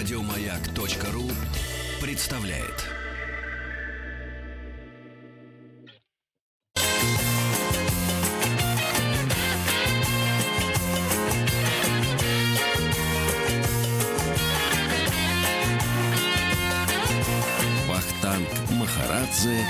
Радиомаяк.ру представляет. Вахтанг Махарадзе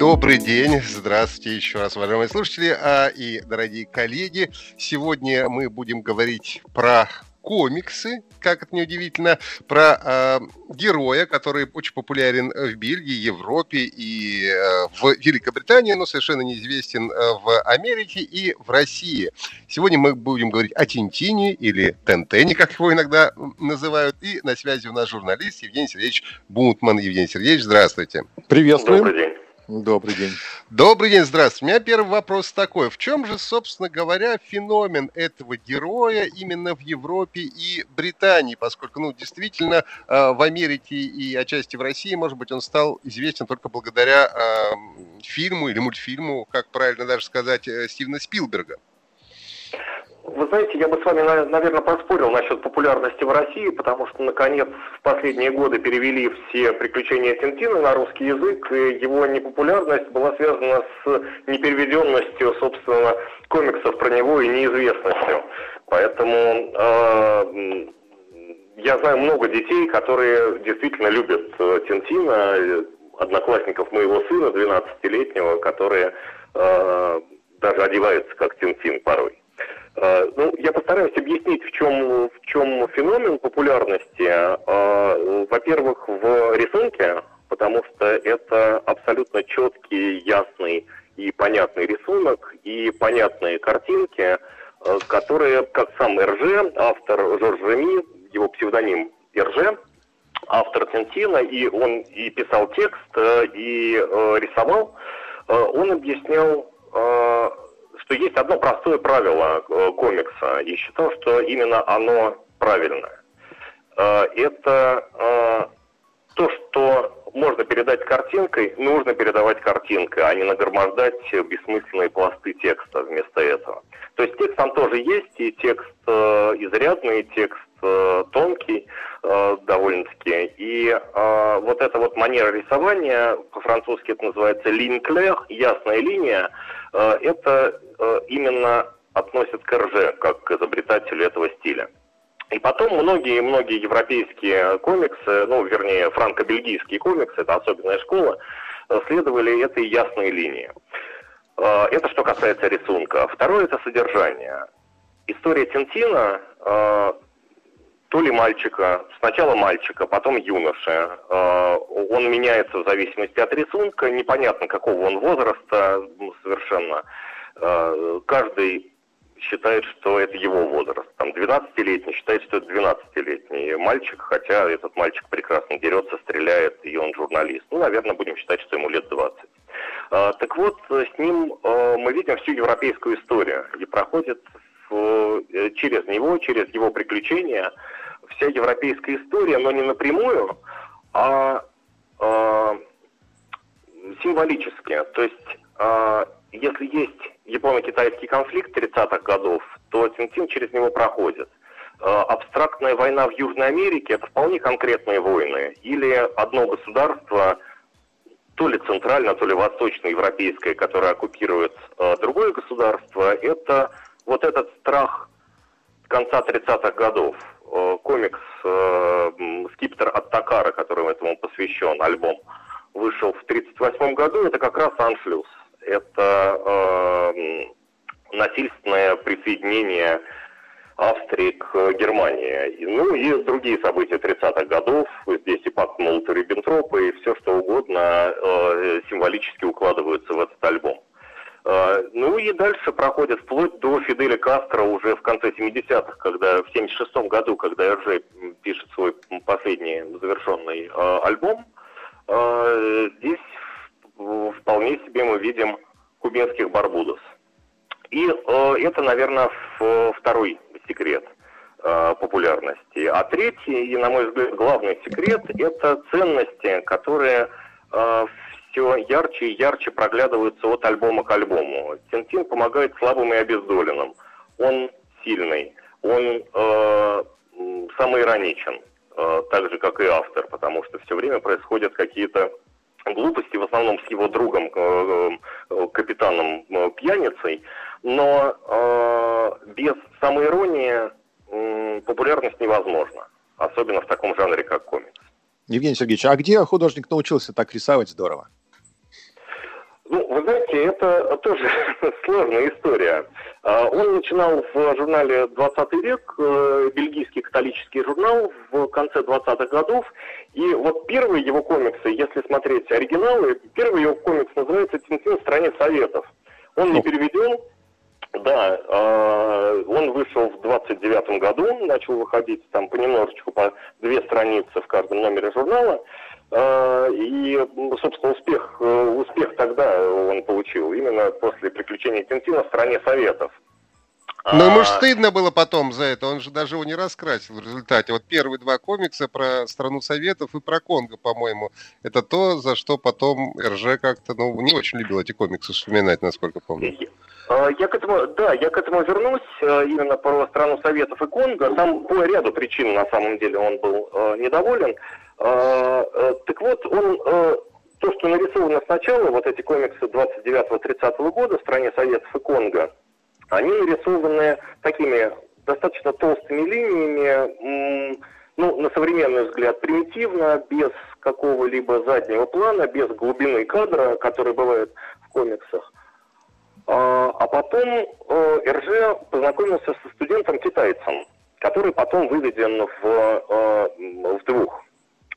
Добрый день, здравствуйте еще раз, уважаемые слушатели а, и дорогие коллеги. Сегодня мы будем говорить про комиксы, как это неудивительно, про э, героя, который очень популярен в Бельгии, Европе и э, в Великобритании, но совершенно неизвестен в Америке и в России. Сегодня мы будем говорить о Тинтине или Тентене, как его иногда называют. И на связи у нас журналист Евгений Сергеевич Бунтман. Евгений Сергеевич, здравствуйте. Приветствуем. Добрый день. Добрый день. Добрый день, здравствуйте. У меня первый вопрос такой. В чем же, собственно говоря, феномен этого героя именно в Европе и Британии? Поскольку, ну, действительно, э, в Америке и отчасти в России, может быть, он стал известен только благодаря э, фильму или мультфильму, как правильно даже сказать, э, Стивена Спилберга. Вы знаете, я бы с вами, наверное, поспорил насчет популярности в России, потому что, наконец, в последние годы перевели все «Приключения Тинтина» на русский язык, и его непопулярность была связана с непереведенностью, собственно, комиксов про него и неизвестностью. Поэтому э, я знаю много детей, которые действительно любят э, Тинтина, одноклассников моего сына, 12-летнего, которые э, даже одеваются как Тинтин порой. Э, ну, я постараюсь объяснить, в чем, в чем феномен популярности. Э, во-первых, в рисунке, потому что это абсолютно четкий, ясный и понятный рисунок, и понятные картинки, э, которые, как сам РЖ, автор Жорж Реми, его псевдоним РЖ, автор Тинтина, и он и писал текст, и рисовал, он объяснял что есть одно простое правило э, комикса, и считал, что именно оно правильное. Э, это э, то, что можно передать картинкой, нужно передавать картинкой, а не нагромождать бессмысленные пласты текста вместо этого. То есть текст там тоже есть, и текст изрядный, и текст тонкий довольно-таки. И вот эта вот манера рисования, по-французски это называется claire, ясная линия, это Э, именно относят к РЖ, как к изобретателю этого стиля. И потом многие-многие европейские комиксы, ну, вернее, франко-бельгийские комиксы, это особенная школа, следовали этой ясной линии. Э, это что касается рисунка. Второе – это содержание. История Тинтина э, то ли мальчика, сначала мальчика, потом юноши. Он меняется в зависимости от рисунка, непонятно какого он возраста совершенно. Э, каждый считает, что это его возраст. Там 12-летний считает, что это 12-летний мальчик, хотя этот мальчик прекрасно дерется, стреляет, и он журналист. Ну, наверное, будем считать, что ему лет 20. А, так вот, с ним мы видим всю европейскую историю, и проходит через него, через его приключения вся европейская история, но не напрямую, а, а символически. То есть, а, если есть японо-китайский конфликт 30-х годов, то Тинтин через него проходит. Э, абстрактная война в Южной Америке – это вполне конкретные войны. Или одно государство, то ли центрально, то ли восточноевропейское, которое оккупирует э, другое государство, это вот этот страх конца 30-х годов. Э, комикс «Скиптер от Такара», который этому посвящен, альбом, вышел в 1938 году, это как раз аншлюз это э, насильственное присоединение Австрии к Германии. Ну и другие события 30-х годов, здесь и пакт Молотова-Риббентропа, и все что угодно э, символически укладываются в этот альбом. Э, ну и дальше проходит вплоть до Фиделя Кастро уже в конце 70-х, когда в 76-м году, когда РЖ пишет свой последний завершенный э, альбом, э, здесь вполне себе мы видим кубинских барбудос. И это, наверное, второй секрет популярности. А третий, и, на мой взгляд, главный секрет – это ценности, которые э, все ярче и ярче проглядываются от альбома к альбому. Тинтин помогает слабым и обездоленным. он сильный, он э, самоироничен, э, так же, как и автор, потому что все время происходят какие-то глупости, в основном с его другом, э, э, капитаном э, пьяницей, но э, без самоиронии э, популярность невозможна, особенно в таком жанре, как комикс. Евгений Сергеевич, а где художник научился так рисовать здорово? Знаете, это тоже сложная история. А, он начинал в журнале «20 век», э, бельгийский католический журнал, в конце 20-х годов. И вот первые его комиксы, если смотреть оригиналы, первый его комикс называется «Тинтин в стране советов». Он не переведен, да, а, он вышел в 29 году, начал выходить там понемножечку по две страницы в каждом номере журнала. А, и, собственно, успех, э, успех тогда он получил, именно после приключений Тинтина в стране Советов. Но ему же а, стыдно было потом за это, он же даже его не раскрасил в результате. Вот первые два комикса про страну Советов и про Конго, по-моему, это то, за что потом РЖ как-то, ну, не очень любил эти комиксы вспоминать, насколько помню. А, я к этому, да, я к этому вернусь, именно про страну Советов и Конго. Там по ряду причин, на самом деле, он был недоволен. А, э, так вот, он, э, то, что нарисовано сначала, вот эти комиксы 29-30 года в стране Советов и Конго, они нарисованы такими достаточно толстыми линиями, ну, на современный взгляд, примитивно, без какого-либо заднего плана, без глубины кадра, который бывает в комиксах. А, а потом э, РЖ познакомился со студентом-китайцем, который потом выведен в, в двух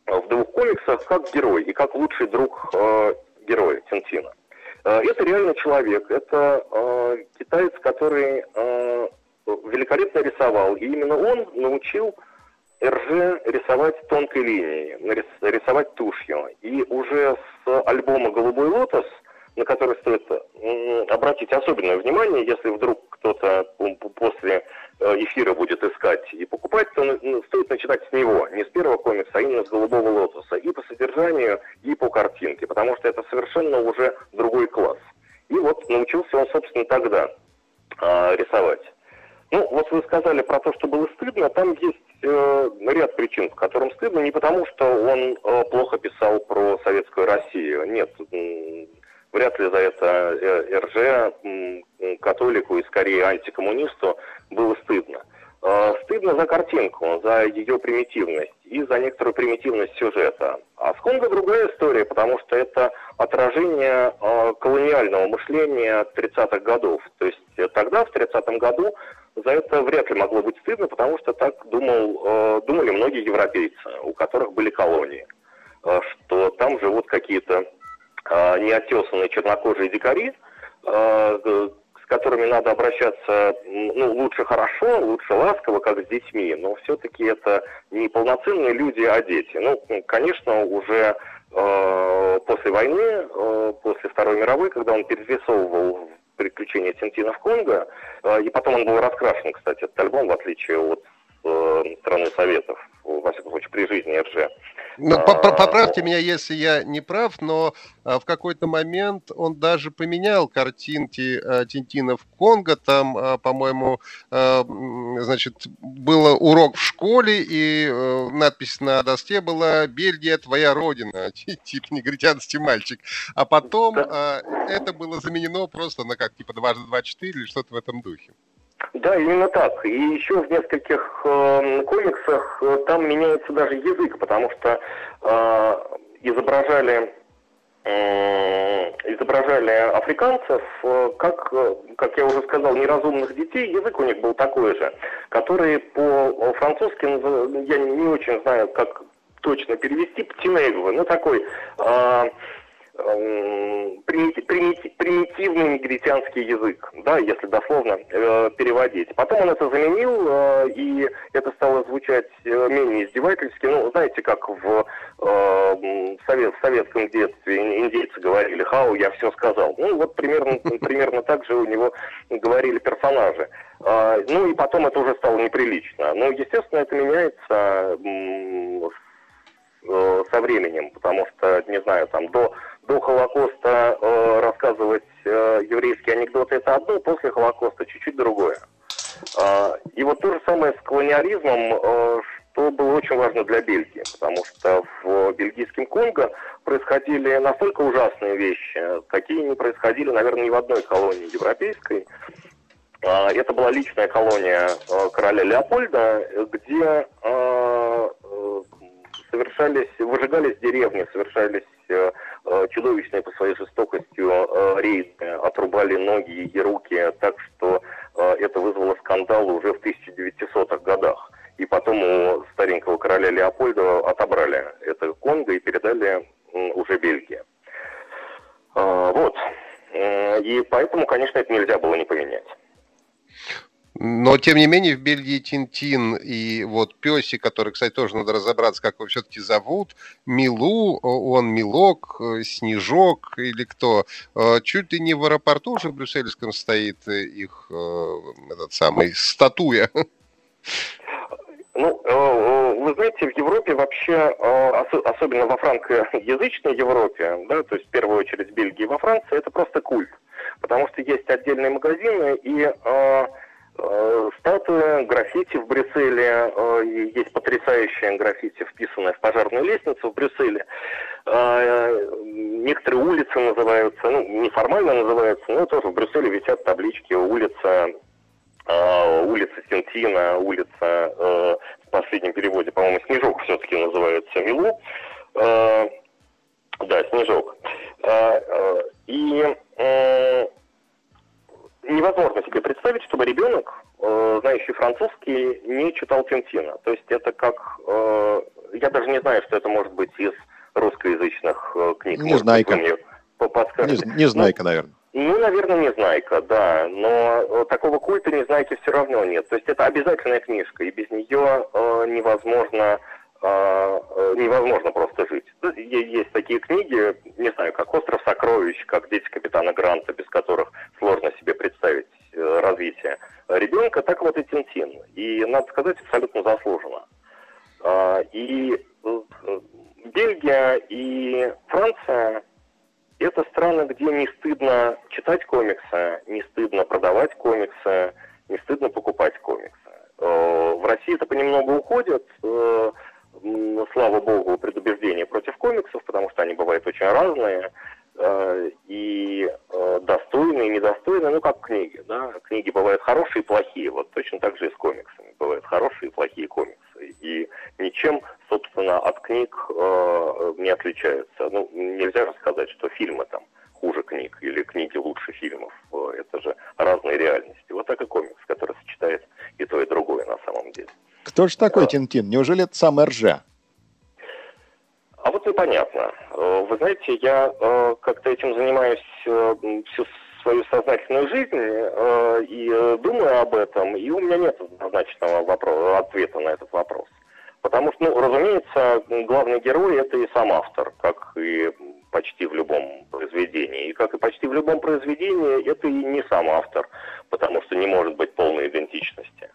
в двух комиксах как герой и как лучший друг э, героя Тинтина. Э, это реально человек, это э, китаец, который э, великолепно рисовал, и именно он научил РЖ рисовать тонкой линией, рисовать тушью. И уже с альбома «Голубой лотос», на который стоит обратить особенное внимание, если вдруг кто-то после Э, эфира будет искать и покупать, то ну, стоит начинать с него, не с первого комикса, а именно с «Голубого лотоса», и по содержанию, и по картинке, потому что это совершенно уже другой класс. И вот научился он, собственно, тогда э, рисовать. Ну, вот вы сказали про то, что было стыдно. Там есть э, ряд причин, в котором стыдно. Не потому, что он э, плохо писал про советскую Россию. Нет, вряд ли за это э, РЖ, католику и скорее антикоммунисту было стыдно. Э, стыдно за картинку, за ее примитивность и за некоторую примитивность сюжета. А с Конго другая история, потому что это отражение колониального мышления 30-х годов. То есть тогда, в 30-м году, за это вряд ли могло быть стыдно, потому что так думал, думали многие европейцы, у которых были колонии, что там живут какие-то э, неотесанные чернокожие дикари, э, с которыми надо обращаться ну, лучше хорошо, лучше ласково, как с детьми, но все-таки это не полноценные люди, а дети. Ну, конечно, уже э, после войны, э, после Второй мировой, когда он перерисовывал приключения Тинтина в Конго, э, и потом он был раскрашен, кстати, этот альбом, в отличие от страны Советов, во всяком случае, при жизни РЖ. Ну, а, поправьте меня, если я не прав, но а, в какой-то момент он даже поменял картинки а, Тинтина в Конго. Там, по-моему, значит, был урок в школе, и а, надпись на доске была «Бельгия, твоя родина», тип негритянский мальчик. А потом это было заменено просто на как, типа дважды два четыре или что-то в этом духе. Да, именно так. И еще в нескольких э, комиксах э, там меняется даже язык, потому что э, изображали э, изображали африканцев э, как, э, как я уже сказал, неразумных детей. Язык у них был такой же, который по-французски, я не очень знаю, как точно перевести, птинегвы, ну такой э, примитивный негритянский язык, да, если дословно э, переводить. Потом он это заменил, э, и это стало звучать э, менее издевательски. Ну, знаете, как в, э, совет, в советском детстве индейцы говорили «Хау, я все сказал». Ну, вот примерно, примерно так же у него говорили персонажи. Э, ну, и потом это уже стало неприлично. Но, естественно, это меняется со временем, потому что, не знаю, там до до Холокоста э, рассказывать э, еврейские анекдоты это одно, после Холокоста чуть-чуть другое. И вот то же самое с колониализмом, что было очень важно для Бельгии, потому что в бельгийском Конго происходили настолько ужасные вещи, какие не происходили, наверное, ни в одной колонии европейской. Это была личная колония короля Леопольда, где совершались, выжигались деревни, совершались э, э, чудовищные по своей жестокостью э, рейды, отрубали ноги и руки так, что это вызвало скандал уже в 1900-х годах. И потом у старенького короля Леопольда отобрали это Конго и передали уже Бельгии. Вот. И поэтому, конечно, это нельзя было не поменять. Но, тем не менее, в Бельгии Тинтин и вот Песи, который, кстати, тоже надо разобраться, как его все-таки зовут, Милу, он Милок, э, Снежок или кто, э, чуть ли не в аэропорту уже в брюссельском стоит их э, этот самый статуя. Ну, вы знаете, в Европе вообще, особенно во франкоязычной Европе, да, то есть в первую очередь в Бельгии во Франции, это просто культ. Потому что есть отдельные магазины, и Э, статуя, граффити в Брюсселе, э, есть потрясающая граффити, вписанная в пожарную лестницу в Брюсселе. Э, некоторые улицы называются, ну, неформально называются, но тоже в Брюсселе висят таблички улица улица Сентина, улица в последнем переводе, по-моему, Снежок все-таки называется Милу. Да, Снежок. Читал Тинтина. То есть это как... Э, я даже не знаю, что это может быть из русскоязычных э, книг. Не знайка. Не, не знайка, наверное. Ну, наверное, не знайка, да. Но такого культа не знайки все равно нет. То есть это обязательная книжка, и без нее э, невозможно а, э, невозможно просто жить. Ну, есть такие книги, не знаю, как «Остров сокровищ», как «Дети капитана Гранта», без которых э, развитие ребенка, так вот и Тинтин. И, надо сказать, абсолютно заслуженно. А, и э, Бельгия и Франция – это страны, где не стыдно читать комиксы, не стыдно продавать комиксы, не стыдно покупать комиксы. В России это понемногу уходит, слава богу, предубеждения против комиксов, потому что они бывают очень разные, э, и э, ну, как книги, да, книги бывают хорошие и плохие, вот точно так же и с комиксами, бывают хорошие и плохие комиксы, и ничем, собственно, от книг э, не отличаются. Ну, нельзя же сказать, что фильмы там хуже книг или книги лучше фильмов, это же разные реальности. Вот так и комикс, который сочетает и то, и другое на самом деле. Кто же такой Тинтин? Неужели это сам РЖ? А вот непонятно. Э, вы знаете, я э, как-то этим занимаюсь э, всю сознательную жизнь и думаю об этом, и у меня нет однозначного вопроса, ответа на этот вопрос. Потому что, ну, разумеется, главный герой это и сам автор, как и почти в любом произведении. И как и почти в любом произведении, это и не сам автор, потому что не может быть полной идентичности.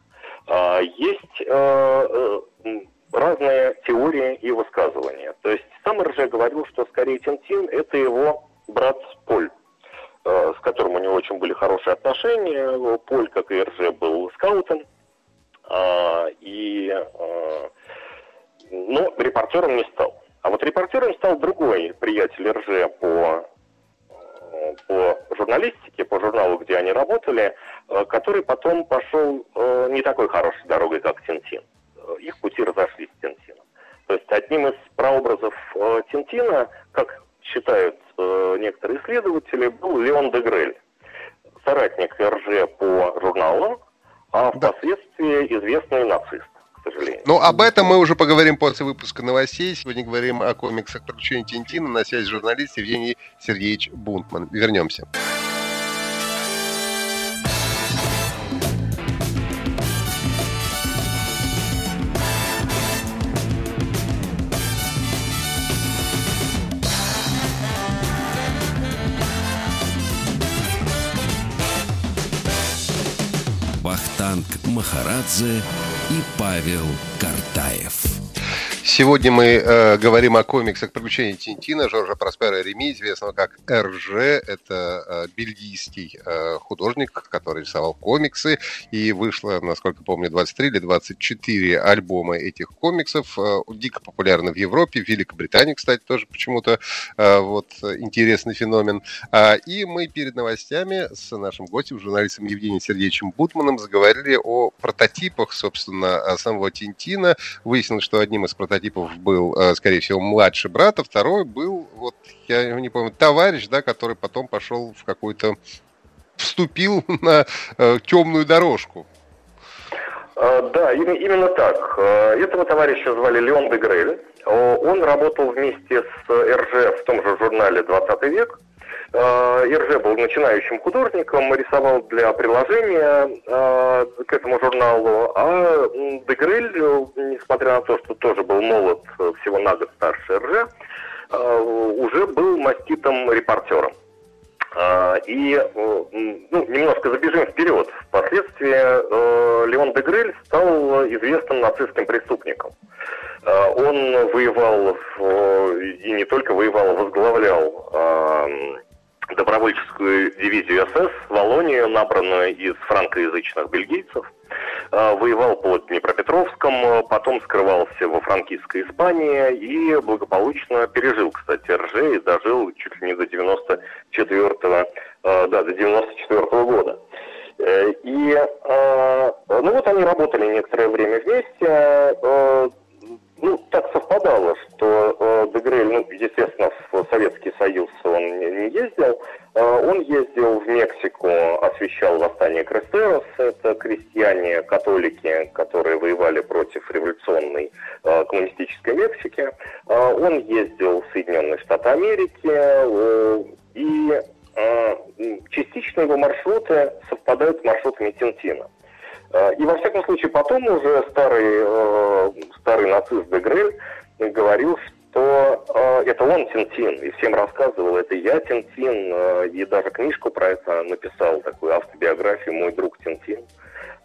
А, есть э, э, разные теории и высказывания. То есть сам РЖ говорил, что скорее Тинтин – это его брат Поль, э, с которым у него очень были хорошие отношения. Поль, как и РЖ, был скаутом. А, и, но репортером не стал. А вот репортером стал другой приятель РЖ по по журналистике, по журналу, где они работали, э, который потом пошел э, не такой хорошей дорогой, как Тинтин. Э, их пути разошлись с Тинтином. То есть одним из прообразов Тинтина, как считают некоторые исследователи, был Леон де Грель, соратник РЖ по журналам, а впоследствии известный нацист. Ну, об этом мы уже поговорим после выпуска новостей. Сегодня говорим о комиксах «Приключения Тинтина». На связи журналист Евгений Сергеевич Бунтман. Вернемся. Вахтанг Махарадзе и Павел Картаев. Сегодня мы э, говорим о комиксах «Приключения Тинтина» Жоржа Проспера Реми, известного как РЖ. Это э, бельгийский э, художник, который рисовал комиксы. И вышло, насколько помню, 23 или 24 альбома этих комиксов. Э, дико популярны в Европе, в Великобритании, кстати, тоже почему-то э, вот интересный феномен. А, и мы перед новостями с нашим гостем, журналистом Евгением Сергеевичем Бутманом, заговорили о прототипах, собственно, самого Тинтина. Выяснилось, что одним из прототипов был, э, скорее всего, младший брат, а второй был, вот я не помню, товарищ, да, который потом пошел в какой-то вступил на э, темную дорожку. А, да, именно так. Этого товарища звали Леон де. Он работал вместе с РЖ в том же журнале «20 век». А, РЖ был начинающим художником, рисовал для приложения к этому журналу, а Дегрель, несмотря на то, что тоже был молод, всего на год старше РЖ, уже был маститым репортером. И э, ну, немножко забежим вперед. Впоследствии э, Леон де Грель стал известным нацистским преступником. Он воевал, и не только воевал, возглавлял добровольческую дивизию СС Волонию, набранную из франкоязычных бельгийцев. А, воевал под Днепропетровском, потом скрывался во франкистской Испании и благополучно пережил, кстати, РЖ и дожил чуть ли не до 94 а, да, до 94 -го года. Э, и, ну вот они работали некоторое время вместе, ну, так совпадало, что э, Дегрель, ну, естественно, в Советский Союз он не, не ездил. Э, он ездил в Мексику, освещал восстание Крестерос. Это крестьяне, католики, которые воевали против революционной э, коммунистической Мексики. Э, он ездил в Соединенные Штаты Америки. Э, и э, частично его маршруты совпадают с маршрутами Тинтина. Э, и во всяком случае потом уже старый, э, старый нацист Дегрель говорил, что э, это он Тинтин, и всем рассказывал, это я Тинтин, и даже книжку про это написал, такую автобиографию «Мой друг Тинтин».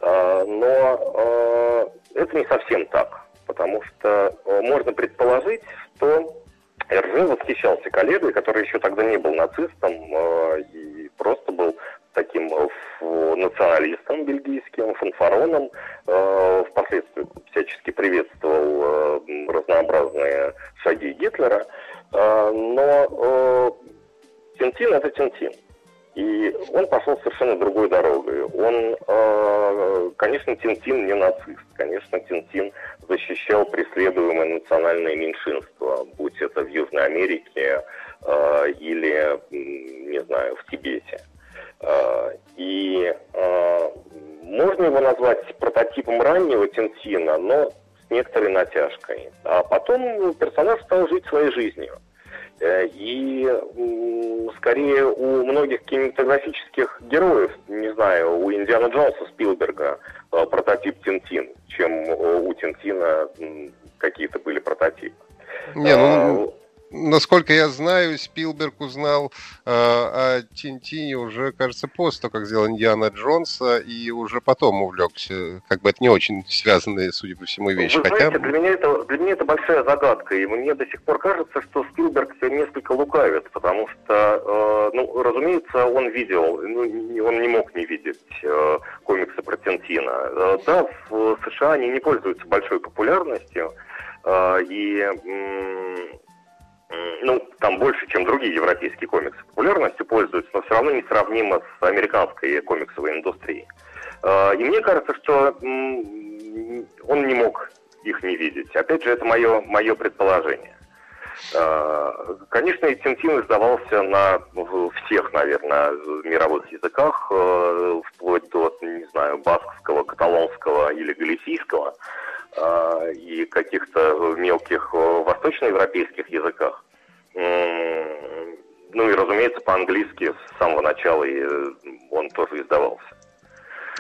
Но это не совсем так, потому что можно предположить, что Эржин восхищался коллегой, который еще тогда не был нацистом и просто был таким э, националистом бельгийским, фанфароном, э, впоследствии всячески приветствовал э, разнообразные шаги Гитлера, но Тинтин это Тинтин. И он пошел совершенно другой дорогой. Он, конечно, Тинтин не нацист. Конечно, Тинтин защищал преследуемое национальное меньшинство, будь это в Южной Америке или, не знаю, в Тибете. Э, и э, можно его назвать прототипом раннего Тинтина, но с некоторой натяжкой. А потом персонаж стал жить своей жизнью. Э, и скорее у многих кинематографических героев, не знаю, у Индиана Джонса Спилберга прототип Тинтин, чем у Тинтина какие-то были прототипы. Не, ну, насколько я знаю, Спилберг узнал э, о Тинтине уже, кажется, после того, как сделал Индиана Джонса, и уже потом увлекся. Как бы это не очень связанные, судя по всему, вещи. Вы Хотя... знаете, для меня, это, для меня это большая загадка, и мне до сих пор кажется, что Спилберг несколько лукавит, потому что, э, ну, разумеется, он видел, ну, он не мог не видеть э, комиксы про Тинтина. Э, да, в США они не пользуются большой популярностью, э, и ну, там больше, чем другие европейские комиксы популярностью пользуются, но все равно несравнимо с американской комиксовой индустрией. А, и мне кажется, что он не мог их не видеть. Опять же, это мое, мое предположение. А, конечно, Тинтин издавался на всех, наверное, мировых языках, э, вплоть до, не знаю, баскского, каталонского или галисийского. А, и каких-то мелких э, восточноевропейских языках. Ну и, разумеется, по-английски с самого начала и э, он тоже издавался.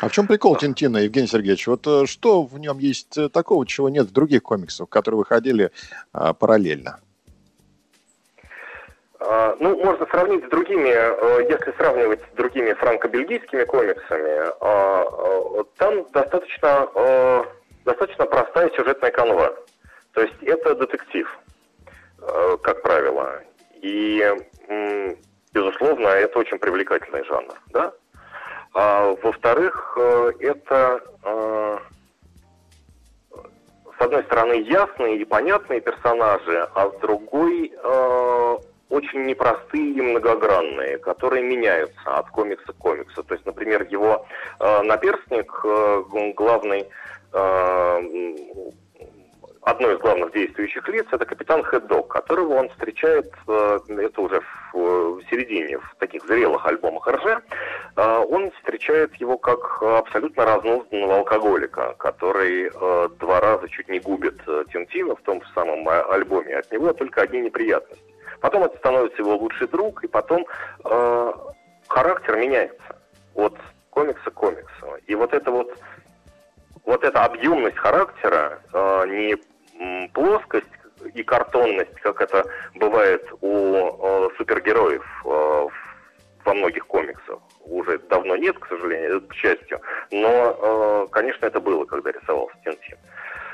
А в чем прикол Тинтина, Евгений Сергеевич? Вот э, что в нем есть такого, чего нет в других комиксах, которые выходили а, параллельно? А, ну, можно сравнить с другими, если сравнивать с другими франко-бельгийскими комиксами, а, там достаточно достаточно простая сюжетная канва. То есть это детектив, э, как правило. И, безусловно, это очень привлекательный жанр, да? А, во-вторых, э, это э, с одной стороны ясные и понятные персонажи, а с другой очень непростые и многогранные, которые меняются от комикса к комиксу. То есть, например, его наперстник, главный одно из главных действующих лиц это капитан Хэддог, которого он встречает, э, это уже в, середине, в таких зрелых альбомах РЖ, э, он встречает его как абсолютно разнузданного алкоголика, который э, два раза чуть не губит Тинтина в том же самом альбоме. От него только одни неприятности. Потом это становится его лучший друг, и потом э, характер меняется от комикса к комиксу. И вот это вот вот эта объемность характера, э, не плоскость и картонность, как это бывает у э, супергероев э, во многих комиксах. Уже давно нет, к сожалению, к счастью. Но, конечно, это было, когда рисовался Тинтин.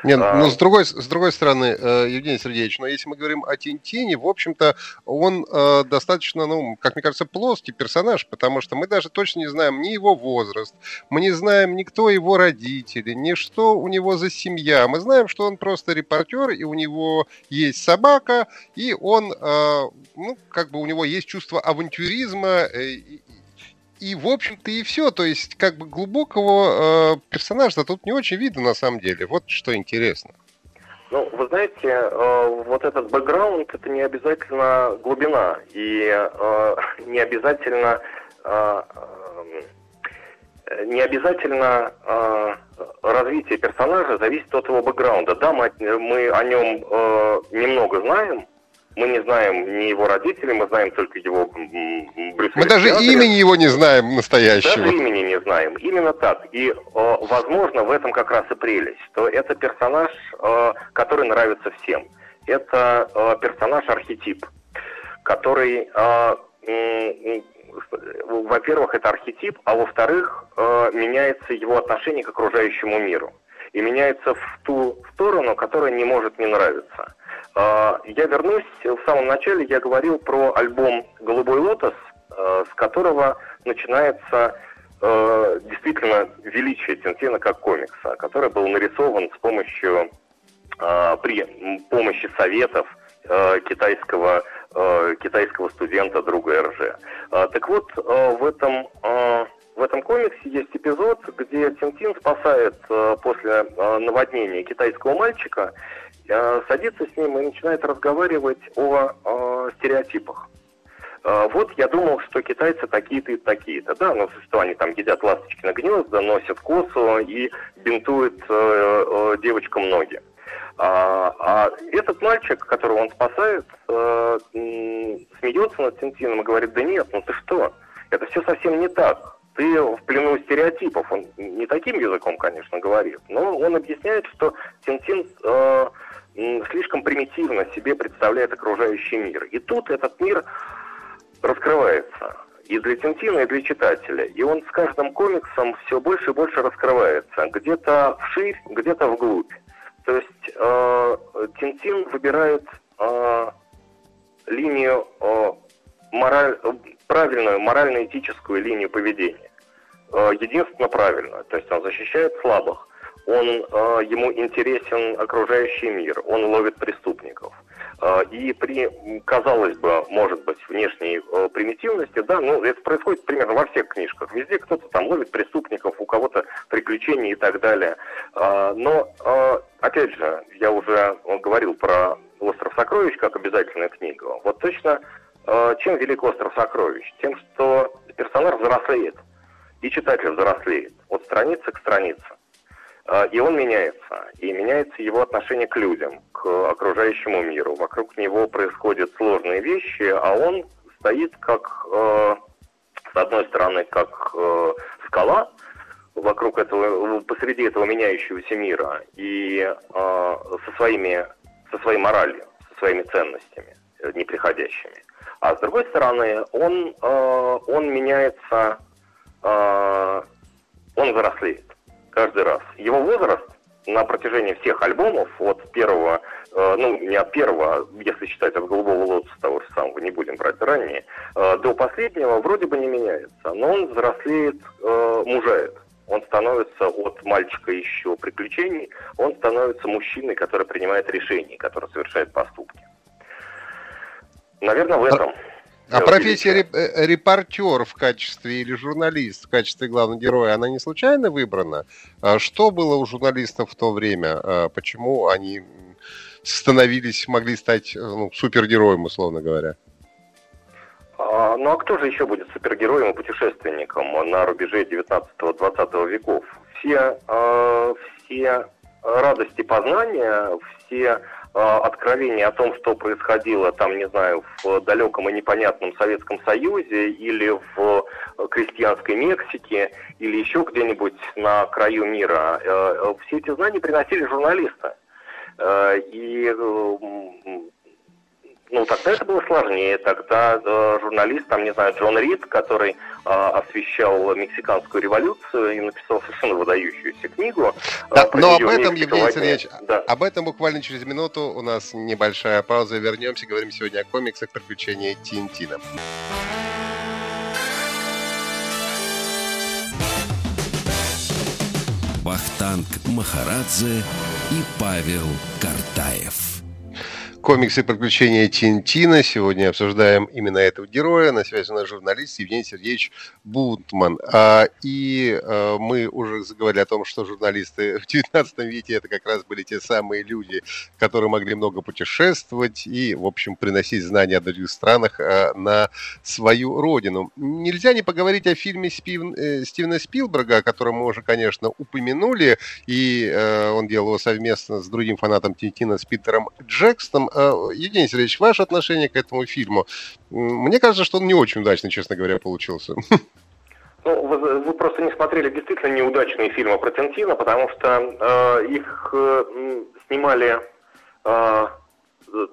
Нет, а... но с другой, с другой стороны, э, Евгений Сергеевич, но если мы говорим о Тинтине, в общем-то, он э, достаточно, ну, как мне кажется, плоский персонаж, потому что мы даже точно не знаем ни его возраст, мы не знаем ни кто его родители, ни что у него за семья. Мы знаем, что он просто репортер, и у него есть собака, и он, э, ну, как бы у него есть чувство авантюризма, э, и, в общем-то, и все. То есть, как бы глубокого э, персонажа тут не очень видно на самом деле. Вот что интересно. Ну, вы знаете, э, вот этот бэкграунд это не обязательно глубина и э, не обязательно э, э, не обязательно э, развитие персонажа зависит от его бэкграунда. Да, мы, мы о нем э, немного знаем, мы не знаем ни его родителей, мы знаем только его Брюса Мы даже имени его не знаем настоящего. Даже имени не знаем. Именно так. И, э, возможно, в этом как раз и прелесть, что это персонаж, э, который нравится всем. Это э, персонаж-архетип, который, во-первых, это архетип, а во-вторых, меняется его отношение к окружающему миру. И меняется в ту сторону, которая не может не нравиться. А, я вернусь, в самом начале я говорил про альбом «Голубой лотос», а, с которого начинается а, действительно величие Тинтина как комикса, который был нарисован с помощью, при помощи советов китайского, китайского студента друга РЖ. Так вот, в этом в этом комиксе есть эпизод, где Тинтин спасает после наводнения китайского мальчика Э, садится с ним и начинает разговаривать о, о стереотипах. Э, вот я думал, что китайцы такие-то и такие-то. Да, ну что они там едят ласточки на гнезда, носят косу и бинтуют э, э, девочкам ноги. А, а этот мальчик, которого он спасает, э, смеется над Тинтином и говорит, да нет, ну ты что, это все совсем не так. Ты в плену стереотипов. Он не таким языком, конечно, говорит, но он объясняет, что Тинтин э, слишком примитивно себе представляет окружающий мир. И тут этот мир раскрывается и для Тинтина, и для читателя. И он с каждым комиксом все больше и больше раскрывается. Где-то вширь, где-то вглубь. То есть э, Тинтин выбирает э, линию э, мораль, правильную, морально-этическую линию поведения. Э, единственно правильную. То есть он защищает слабых он, э, ему интересен окружающий мир, он ловит преступников. Э, и при, казалось бы, может быть, внешней э, примитивности, да, ну, это происходит примерно во всех книжках. Везде кто-то там ловит преступников, у кого-то приключения и так далее. Но, опять же, я уже говорил про «Остров сокровищ» как обязательную книгу. Вот точно чем велик «Остров сокровищ»? Тем, что персонаж взрослеет, и читатель взрослеет от страницы к странице. А, и он меняется. И меняется его отношение к людям, к окружающему миру. Вокруг него происходят сложные вещи, а он стоит как, э, с одной стороны, как э, скала вокруг этого, посреди этого меняющегося мира и э, со, своими, со своей моралью, со своими ценностями неприходящими. А с другой стороны, он, он меняется, он взрослеет каждый раз. Его возраст на протяжении всех альбомов, от первого, э, ну, не от первого, если считать от «Голубого лотоса» того же самого, не будем брать ранее, э, до последнего вроде бы не меняется, но он взрослеет, э, мужает. Он становится от мальчика еще приключений, он становится мужчиной, который принимает решения, который совершает поступки. Наверное, в этом. А профессия реп- э, репортер в качестве или журналист в качестве главного героя, она не случайно выбрана? А что было у журналистов в то время? А почему они становились, могли стать э, ну, супергероем, условно говоря? А, ну а кто же еще будет супергероем и путешественником на рубеже 19-20 веков? Все, э, все радости познания, все а, откровение о том, что происходило там, не знаю, в далеком и непонятном Советском Союзе или в крестьянской Мексике или еще где-нибудь на краю мира, э, все эти знания приносили журналисты. Э, и ну, тогда это было сложнее. Тогда э, журналист, там, не знаю, Джон Рид, который э, освещал мексиканскую революцию и написал совершенно выдающуюся книгу. Э, да, но об этом, Евгений Сергеевич, да. об этом буквально через минуту. У нас небольшая пауза. Вернемся. Говорим сегодня о комиксах «Приключения Тинтина». Вахтанг Махарадзе и Павел Картаев. Комиксы приключения Тинтина. Сегодня обсуждаем именно этого героя. На связи у нас журналист Евгений Сергеевич Бутман. А, и а, мы уже заговорили о том, что журналисты в 19 веке это как раз были те самые люди, которые могли много путешествовать и, в общем, приносить знания о других странах а, на свою родину. Нельзя не поговорить о фильме Спив... э, Стивена Спилберга, о котором мы уже, конечно, упомянули. И э, он делал его совместно с другим фанатом Тинтина, с Питером Джекстоном. Э, Евгений Сергеевич, ваше отношение к этому фильму? Мне кажется, что он не очень удачный, честно говоря, получился. Ну, вы, вы просто не смотрели действительно неудачные фильмы про Тинтина, потому что э, их э, снимали э,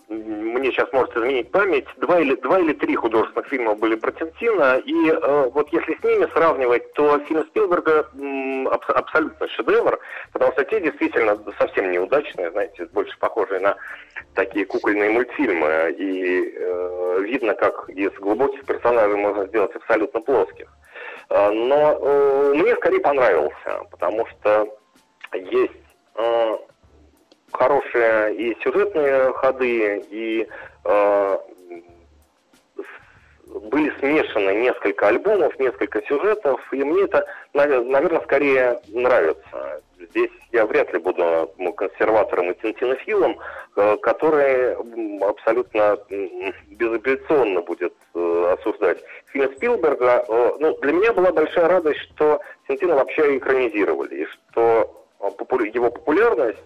мне сейчас может изменить память, два или, два или три художественных фильма были про Тинтина, и э, вот если с ними сравнивать, то фильм Спилберга м, аб, абсолютно шедевр, потому что те действительно совсем неудачные, знаете, больше похожие на такие кукольные мультфильмы, и э, видно, как из глубоких персонажей можно сделать абсолютно плоских. Э, но э, мне скорее понравился, потому что есть э, хорошие и сюжетные ходы, и э, были смешаны несколько альбомов, несколько сюжетов, и мне это, наверное, скорее нравится. Здесь я вряд ли буду консерватором и тинтинофилом, э, который абсолютно безапелляционно будет э, осуждать фильм Спилберга. Э, ну, для меня была большая радость, что Тинтина вообще экранизировали, и что его популярность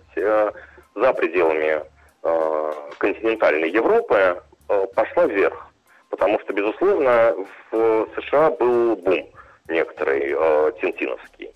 за пределами э, континентальной Европы э, пошла вверх. Потому что, безусловно, в США был бум некоторый э, тинтиновский.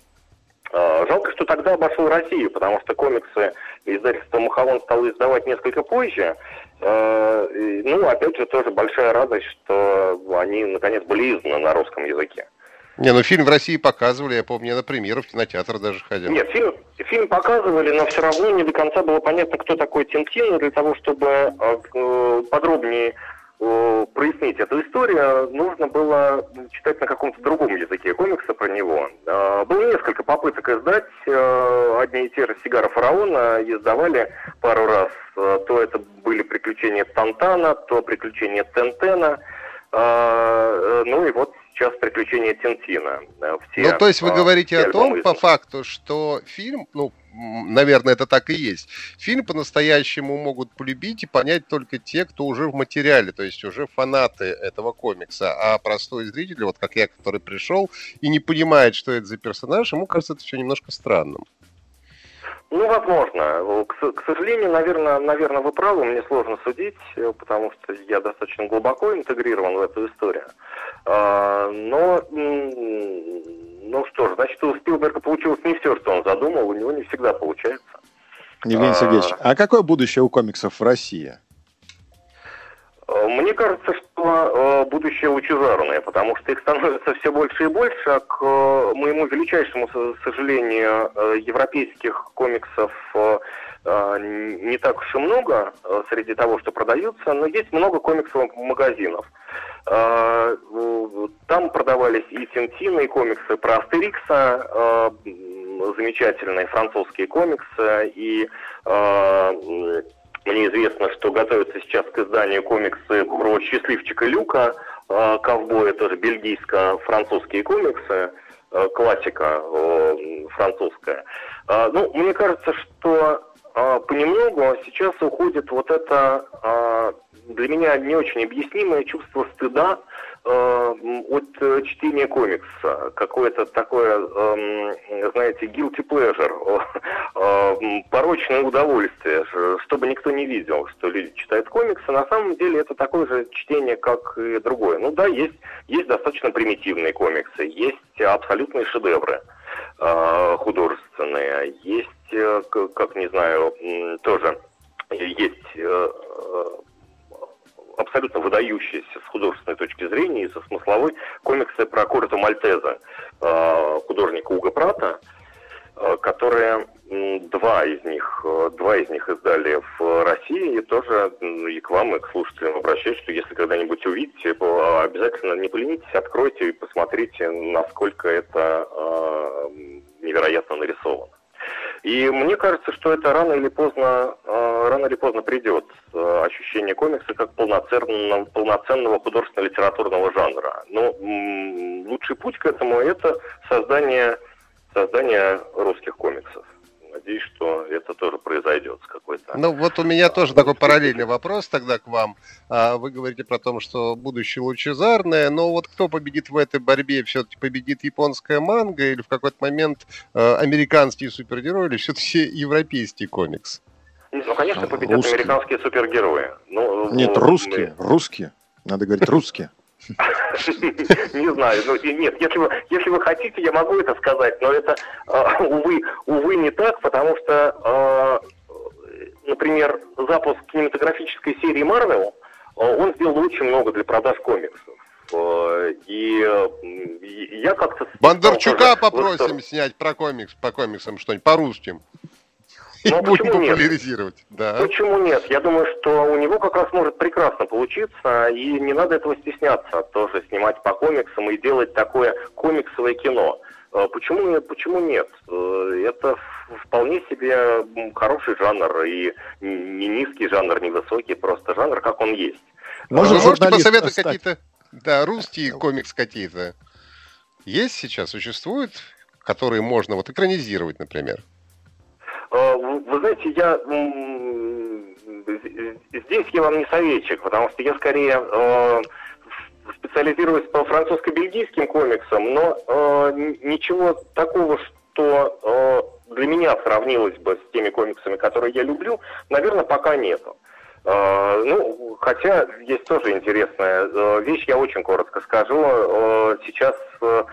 Э, жалко, что тогда обошел Россию, потому что комиксы издательство Махалон стало издавать несколько позже. Э, ну, опять же, тоже большая радость, что они, наконец, были изданы на русском языке. Не, ну фильм в России показывали, я помню, я на премьеру в кинотеатр даже ходил. Нет, фильм, фильм показывали, но все равно не до конца было понятно, кто такой Тинтин. Для того, чтобы э, подробнее э, прояснить эту историю, нужно было читать на каком-то другом языке комикса про него. Э, было несколько попыток издать э, одни и те же «Сигара фараона», издавали пару раз. Э, то это были приключения Тантана, то приключения Тентена. Э, ну и вот сейчас приключения Тинтина. Э, все, ну, то есть вы говорите о том, по факту, что фильм, ну, наверное, это так и есть. Фильм по-настоящему могут полюбить и понять только те, кто уже в материале, то есть уже фанаты этого комикса. А простой зритель, вот как я, который пришел и не понимает, что это за персонаж, ему кажется это все немножко странным. Ну, возможно. К, к сожалению, наверное, наверное, вы правы, мне сложно судить, э, потому что я достаточно глубоко интегрирован в эту историю. А, но, ну что ж, значит, у Спилберга получилось не все, что он задумал, у него не всегда получается. Евгений Сергеевич, а, а какое будущее у комиксов в России? Мне кажется, что снова будущее лучезарное, потому что их становится все больше и больше, а к моему величайшему сожалению, европейских комиксов не так уж и много среди того, что продаются, но есть много комиксовых магазинов. Там продавались и Тинтины, и комиксы про Астерикса, замечательные французские комиксы, и мне известно, что готовятся сейчас к изданию комиксы про счастливчика Люка, э, ковбоя, тоже бельгийско-французские комиксы, э, классика французская. Э, ну, мне кажется, что э, понемногу сейчас уходит вот это э, для меня не очень объяснимое чувство стыда Э, от э, чтения комикса, какое-то такое, эм, знаете, guilty pleasure, порочное удовольствие, чтобы никто не видел, что люди читают комиксы. На самом деле это такое же чтение, как и другое. Ну да, есть, есть достаточно примитивные комиксы, есть абсолютные шедевры художественные, есть, как не знаю, тоже есть абсолютно выдающиеся с художественной точки зрения и со смысловой комиксы про Короту Мальтеза, э, художника Уга Прата, э, которые два из них, э, два из них издали в России, и тоже и к вам, и к слушателям обращаюсь, что если когда-нибудь увидите, обязательно не поленитесь, откройте и посмотрите, насколько это невероятно нарисовано. И мне кажется, что это рано или поздно, э, рано или поздно придет э, ощущение комикса как полноценного, полноценного художественно-литературного жанра. Но лучший путь к этому это создание, создание русских комиксов надеюсь, что это тоже произойдет с какой-то... Ну, вот у меня тоже такой параллельный вопрос тогда к вам. А, вы говорите про то, что будущее лучезарное, но вот кто победит в этой борьбе? Все-таки победит японская манга или в какой-то момент э, американские супергерои или все-таки европейский комикс? Ну, конечно, победят русские. американские супергерои. Ну, Нет, русские, мы... русские. Надо говорить русские. Не знаю, ну нет, если вы, если вы хотите, я могу это сказать, но это, а, увы, увы, не так, потому что, а, например, запуск кинематографической серии Marvel, а, он сделал очень много для продаж комиксов. И я как-то... Бондарчука попросим снять про комикс, по комиксам что-нибудь, по русским. Ну, почему популяризировать. Нет? Да. Почему нет? Я думаю, что у него как раз может прекрасно получиться, и не надо этого стесняться, тоже снимать по комиксам и делать такое комиксовое кино. Э, почему, почему нет? Э, это вполне себе хороший жанр, и не низкий жанр, не высокий, просто жанр, как он есть. Может, Вы можете посоветовать какие-то да, русские комикс какие-то? Есть сейчас, существуют, которые можно вот экранизировать, например? Э, вы знаете, я здесь я вам не советчик, потому что я скорее э, специализируюсь по французско-бельгийским комиксам, но э, ничего такого, что для меня сравнилось бы с теми комиксами, которые я люблю, наверное, пока нету. Ну, хотя есть тоже интересная вещь, я очень коротко скажу. Сейчас Э,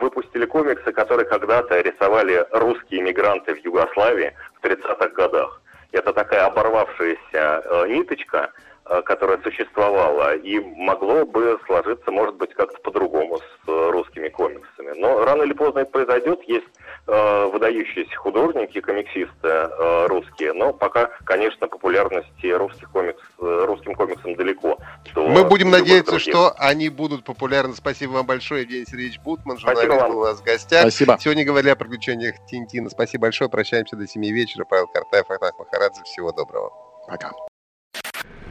выпустили комиксы, которые когда-то рисовали русские иммигранты в Югославии в 30-х годах. Это такая оборвавшаяся э, ниточка, э, которая существовала, и могло бы сложиться, может быть, как-то по-другому с русскими комиксами. Но рано или поздно это произойдет. Есть э, выдающиеся художники, комиксисты э, русские, но пока, конечно, популярности русских комикс, русским комиксам далеко. Мы будем надеяться, других. что они будут популярны. Спасибо вам большое, Евгений Сергеевич Бутман, журналист был у нас в гостях. Спасибо. Сегодня говорили о приключениях Тинтина. Спасибо большое. Прощаемся до 7 вечера. Павел Картаев, Ахтак Махарадзе. Всего доброго. Пока.